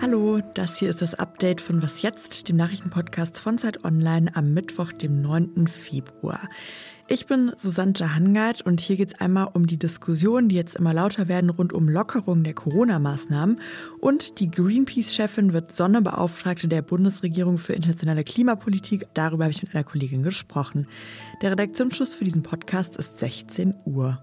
Hallo, das hier ist das Update von Was jetzt, dem Nachrichtenpodcast von Zeit Online am Mittwoch, dem 9. Februar. Ich bin Susanne Jahangard und hier geht es einmal um die Diskussionen, die jetzt immer lauter werden rund um Lockerung der Corona-Maßnahmen. Und die Greenpeace-Chefin wird Sonderbeauftragte der Bundesregierung für internationale Klimapolitik. Darüber habe ich mit einer Kollegin gesprochen. Der Redaktionsschluss für diesen Podcast ist 16 Uhr.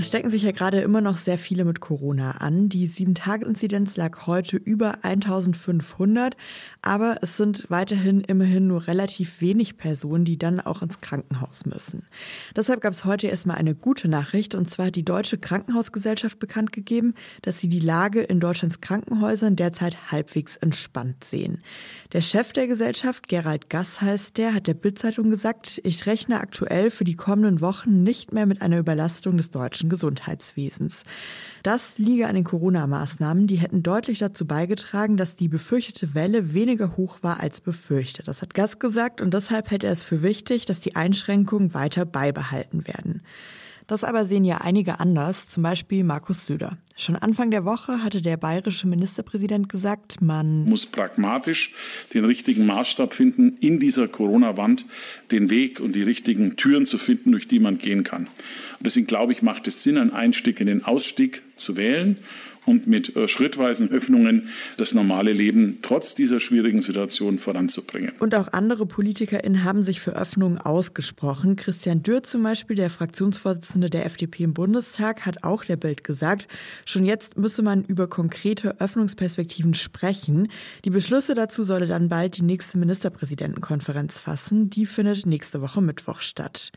Es stecken sich ja gerade immer noch sehr viele mit Corona an. Die 7-Tage-Inzidenz lag heute über 1500, aber es sind weiterhin immerhin nur relativ wenig Personen, die dann auch ins Krankenhaus müssen. Deshalb gab es heute erstmal eine gute Nachricht, und zwar hat die Deutsche Krankenhausgesellschaft bekannt gegeben, dass sie die Lage in Deutschlands Krankenhäusern derzeit halbwegs entspannt sehen. Der Chef der Gesellschaft, Gerald Gass heißt der, hat der Bildzeitung gesagt, ich rechne aktuell für die kommenden Wochen nicht mehr mit einer Überlastung des deutschen Gesundheitswesens. Das liege an den Corona-Maßnahmen, die hätten deutlich dazu beigetragen, dass die befürchtete Welle weniger hoch war als befürchtet. Das hat Gass gesagt und deshalb hätte er es für wichtig, dass die Einschränkungen weiter beibehalten werden. Das aber sehen ja einige anders, zum Beispiel Markus Söder. Schon Anfang der Woche hatte der bayerische Ministerpräsident gesagt, man muss pragmatisch den richtigen Maßstab finden, in dieser Corona-Wand den Weg und die richtigen Türen zu finden, durch die man gehen kann. Und deswegen glaube ich, macht es Sinn, einen Einstieg in den Ausstieg zu wählen und mit äh, schrittweisen Öffnungen das normale Leben trotz dieser schwierigen Situation voranzubringen. Und auch andere PolitikerInnen haben sich für Öffnungen ausgesprochen. Christian Dürr zum Beispiel, der Fraktionsvorsitzende der FDP im Bundestag, hat auch der Bild gesagt, schon jetzt müsse man über konkrete Öffnungsperspektiven sprechen. Die Beschlüsse dazu solle dann bald die nächste Ministerpräsidentenkonferenz fassen. Die findet nächste Woche Mittwoch statt.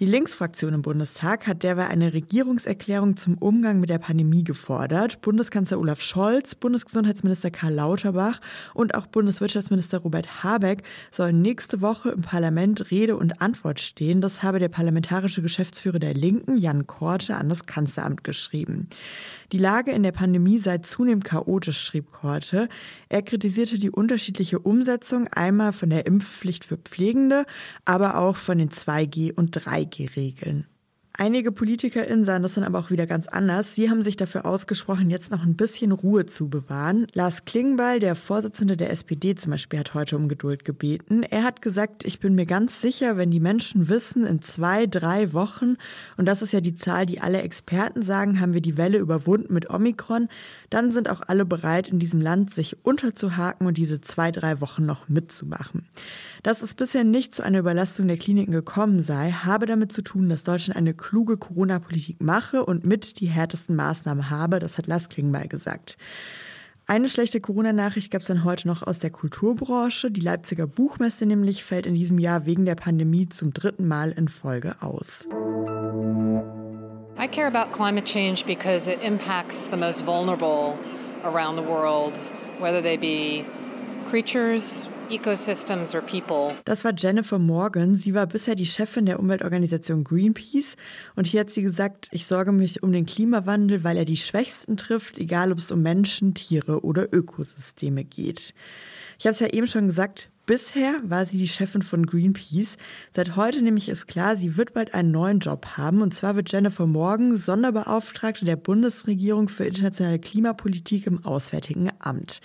Die Linksfraktion im Bundestag hat derweil eine Regierungserklärung zum Umgang mit der Pandemie gefordert. Bundeskanzler Olaf Scholz, Bundesgesundheitsminister Karl Lauterbach und auch Bundeswirtschaftsminister Robert Habeck sollen nächste Woche im Parlament Rede und Antwort stehen. Das habe der parlamentarische Geschäftsführer der Linken, Jan Korte, an das Kanzleramt geschrieben. Die Lage in der Pandemie sei zunehmend chaotisch, schrieb Korte. Er kritisierte die unterschiedliche Umsetzung einmal von der Impfpflicht für Pflegende, aber auch von den 2G- und 3G-Regeln. Einige PolitikerInnen sahen das dann aber auch wieder ganz anders. Sie haben sich dafür ausgesprochen, jetzt noch ein bisschen Ruhe zu bewahren. Lars Klingbeil, der Vorsitzende der SPD zum Beispiel, hat heute um Geduld gebeten. Er hat gesagt, ich bin mir ganz sicher, wenn die Menschen wissen, in zwei, drei Wochen, und das ist ja die Zahl, die alle Experten sagen, haben wir die Welle überwunden mit Omikron, dann sind auch alle bereit, in diesem Land sich unterzuhaken und diese zwei, drei Wochen noch mitzumachen. Dass es bisher nicht zu einer Überlastung der Kliniken gekommen sei, habe damit zu tun, dass Deutschland eine kluge Corona-Politik mache und mit die härtesten Maßnahmen habe. Das hat Lars Klingbeil gesagt. Eine schlechte Corona-Nachricht gab es dann heute noch aus der Kulturbranche. Die Leipziger Buchmesse nämlich fällt in diesem Jahr wegen der Pandemie zum dritten Mal in Folge aus. I care about climate change because it impacts the most vulnerable around the world, whether they be creatures, ecosystems or people. Das war Jennifer Morgan. Sie war bisher die Chefin der Umweltorganisation Greenpeace und hier hat sie gesagt, ich sorge mich um den Klimawandel, weil er die Schwächsten trifft, egal ob es um Menschen, Tiere oder Ökosysteme geht. Ich habe es ja eben schon gesagt, Bisher war sie die Chefin von Greenpeace. Seit heute nämlich ist klar, sie wird bald einen neuen Job haben. Und zwar wird Jennifer Morgan Sonderbeauftragte der Bundesregierung für internationale Klimapolitik im Auswärtigen Amt.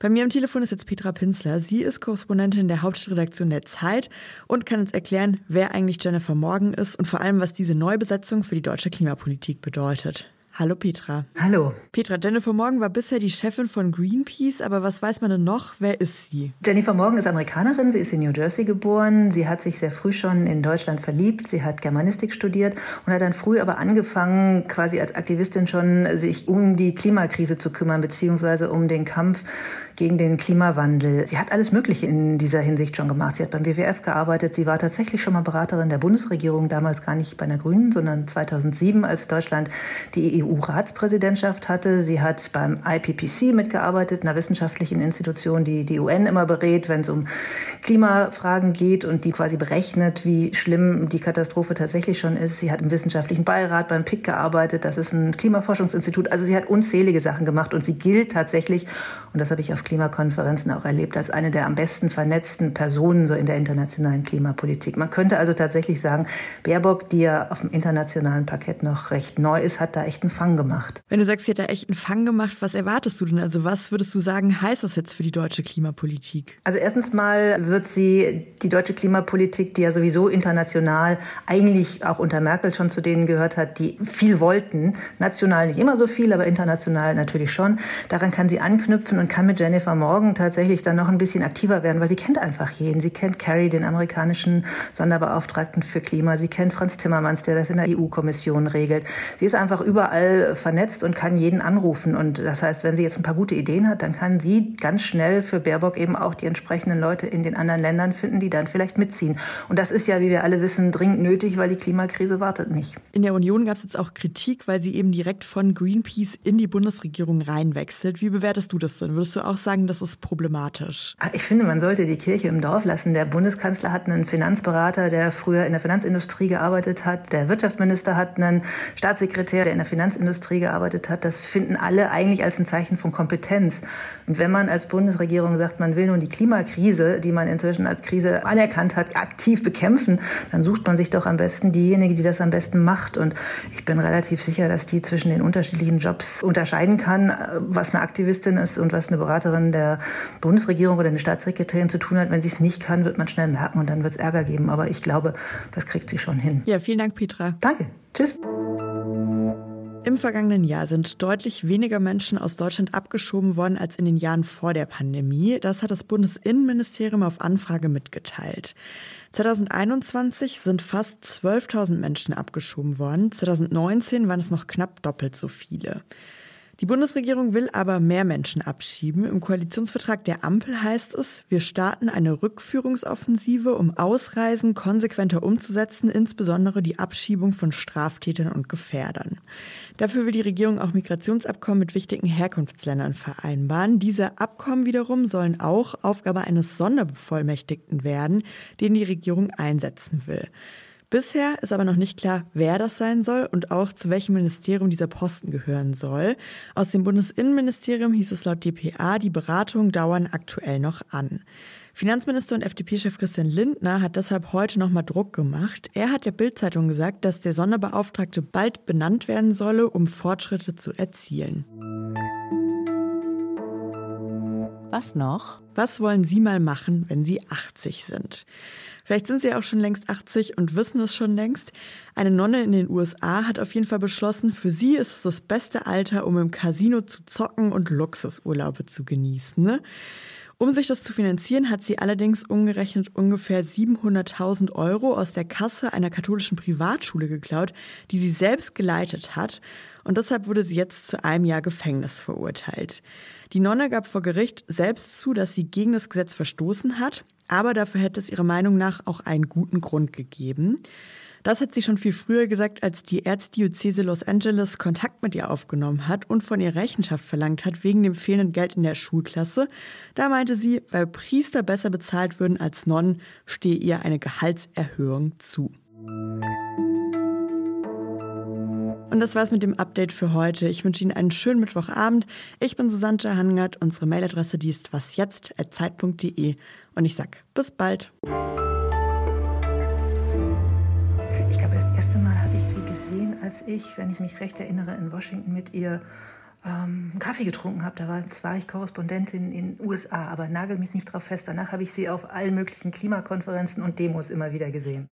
Bei mir am Telefon ist jetzt Petra Pinzler. Sie ist Korrespondentin der Hauptredaktion der Zeit und kann uns erklären, wer eigentlich Jennifer Morgan ist und vor allem, was diese Neubesetzung für die deutsche Klimapolitik bedeutet. Hallo Petra. Hallo. Petra, Jennifer Morgan war bisher die Chefin von Greenpeace, aber was weiß man denn noch? Wer ist sie? Jennifer Morgan ist Amerikanerin, sie ist in New Jersey geboren, sie hat sich sehr früh schon in Deutschland verliebt, sie hat Germanistik studiert und hat dann früh aber angefangen, quasi als Aktivistin schon sich um die Klimakrise zu kümmern, beziehungsweise um den Kampf gegen den Klimawandel. Sie hat alles Mögliche in dieser Hinsicht schon gemacht. Sie hat beim WWF gearbeitet. Sie war tatsächlich schon mal Beraterin der Bundesregierung, damals gar nicht bei einer Grünen, sondern 2007, als Deutschland die EU-Ratspräsidentschaft hatte. Sie hat beim IPPC mitgearbeitet, einer wissenschaftlichen Institution, die die UN immer berät, wenn es um Klimafragen geht und die quasi berechnet, wie schlimm die Katastrophe tatsächlich schon ist. Sie hat im wissenschaftlichen Beirat beim PIC gearbeitet. Das ist ein Klimaforschungsinstitut. Also sie hat unzählige Sachen gemacht und sie gilt tatsächlich und das habe ich auf Klimakonferenzen auch erlebt, als eine der am besten vernetzten Personen so in der internationalen Klimapolitik. Man könnte also tatsächlich sagen, Baerbock, die ja auf dem internationalen Parkett noch recht neu ist, hat da echt einen Fang gemacht. Wenn du sagst, sie hat da echt einen Fang gemacht, was erwartest du denn? Also was würdest du sagen, heißt das jetzt für die deutsche Klimapolitik? Also erstens mal wird sie die deutsche Klimapolitik, die ja sowieso international eigentlich auch unter Merkel schon zu denen gehört hat, die viel wollten, national nicht immer so viel, aber international natürlich schon, daran kann sie anknüpfen und kann mit Jennifer Morgan tatsächlich dann noch ein bisschen aktiver werden, weil sie kennt einfach jeden. Sie kennt Kerry, den amerikanischen Sonderbeauftragten für Klima. Sie kennt Franz Timmermans, der das in der EU-Kommission regelt. Sie ist einfach überall vernetzt und kann jeden anrufen. Und das heißt, wenn sie jetzt ein paar gute Ideen hat, dann kann sie ganz schnell für Baerbock eben auch die entsprechenden Leute in den anderen Ländern finden, die dann vielleicht mitziehen. Und das ist ja, wie wir alle wissen, dringend nötig, weil die Klimakrise wartet nicht. In der Union gab es jetzt auch Kritik, weil sie eben direkt von Greenpeace in die Bundesregierung reinwechselt. Wie bewertest du das denn? Würdest du auch sagen, das ist problematisch? Ah, ich finde, man sollte die Kirche im Dorf lassen. Der Bundeskanzler hat einen Finanzberater, der früher in der Finanzindustrie gearbeitet hat. Der Wirtschaftsminister hat einen Staatssekretär, der in der Finanzindustrie gearbeitet hat. Das finden alle eigentlich als ein Zeichen von Kompetenz. Und wenn man als Bundesregierung sagt, man will nun die Klimakrise, die man inzwischen als Krise anerkannt hat, aktiv bekämpfen, dann sucht man sich doch am besten diejenige, die das am besten macht. Und ich bin relativ sicher, dass die zwischen den unterschiedlichen Jobs unterscheiden kann, was eine Aktivistin ist und was eine Beraterin der Bundesregierung oder eine Staatssekretärin zu tun hat. Wenn sie es nicht kann, wird man schnell merken und dann wird es Ärger geben. Aber ich glaube, das kriegt sie schon hin. Ja, vielen Dank, Petra. Danke. Tschüss. Im vergangenen Jahr sind deutlich weniger Menschen aus Deutschland abgeschoben worden als in den Jahren vor der Pandemie. Das hat das Bundesinnenministerium auf Anfrage mitgeteilt. 2021 sind fast 12.000 Menschen abgeschoben worden. 2019 waren es noch knapp doppelt so viele. Die Bundesregierung will aber mehr Menschen abschieben. Im Koalitionsvertrag der Ampel heißt es, wir starten eine Rückführungsoffensive, um Ausreisen konsequenter umzusetzen, insbesondere die Abschiebung von Straftätern und Gefährdern. Dafür will die Regierung auch Migrationsabkommen mit wichtigen Herkunftsländern vereinbaren. Diese Abkommen wiederum sollen auch Aufgabe eines Sonderbevollmächtigten werden, den die Regierung einsetzen will. Bisher ist aber noch nicht klar, wer das sein soll und auch zu welchem Ministerium dieser Posten gehören soll. Aus dem Bundesinnenministerium hieß es laut dpa, die Beratungen dauern aktuell noch an. Finanzminister und FDP-Chef Christian Lindner hat deshalb heute nochmal Druck gemacht. Er hat der Bild-Zeitung gesagt, dass der Sonderbeauftragte bald benannt werden solle, um Fortschritte zu erzielen. Was noch? Was wollen Sie mal machen, wenn Sie 80 sind? Vielleicht sind Sie auch schon längst 80 und wissen es schon längst. Eine Nonne in den USA hat auf jeden Fall beschlossen, für sie ist es das beste Alter, um im Casino zu zocken und Luxusurlaube zu genießen. Ne? Um sich das zu finanzieren, hat sie allerdings umgerechnet ungefähr 700.000 Euro aus der Kasse einer katholischen Privatschule geklaut, die sie selbst geleitet hat. Und deshalb wurde sie jetzt zu einem Jahr Gefängnis verurteilt. Die Nonne gab vor Gericht selbst zu, dass sie gegen das Gesetz verstoßen hat, aber dafür hätte es ihrer Meinung nach auch einen guten Grund gegeben. Das hat sie schon viel früher gesagt, als die Erzdiözese Los Angeles Kontakt mit ihr aufgenommen hat und von ihr Rechenschaft verlangt hat wegen dem fehlenden Geld in der Schulklasse. Da meinte sie, weil Priester besser bezahlt würden als Nonnen, stehe ihr eine Gehaltserhöhung zu. Und das war's mit dem Update für heute. Ich wünsche Ihnen einen schönen Mittwochabend. Ich bin Susanne Hangert. Unsere Mailadresse die ist wasjetzt.zeit.de. Und ich sag bis bald. Gesehen, als ich, wenn ich mich recht erinnere, in Washington mit ihr ähm, Kaffee getrunken habe. Da war, war ich Korrespondentin in den USA, aber nagel mich nicht drauf fest. Danach habe ich sie auf allen möglichen Klimakonferenzen und Demos immer wieder gesehen.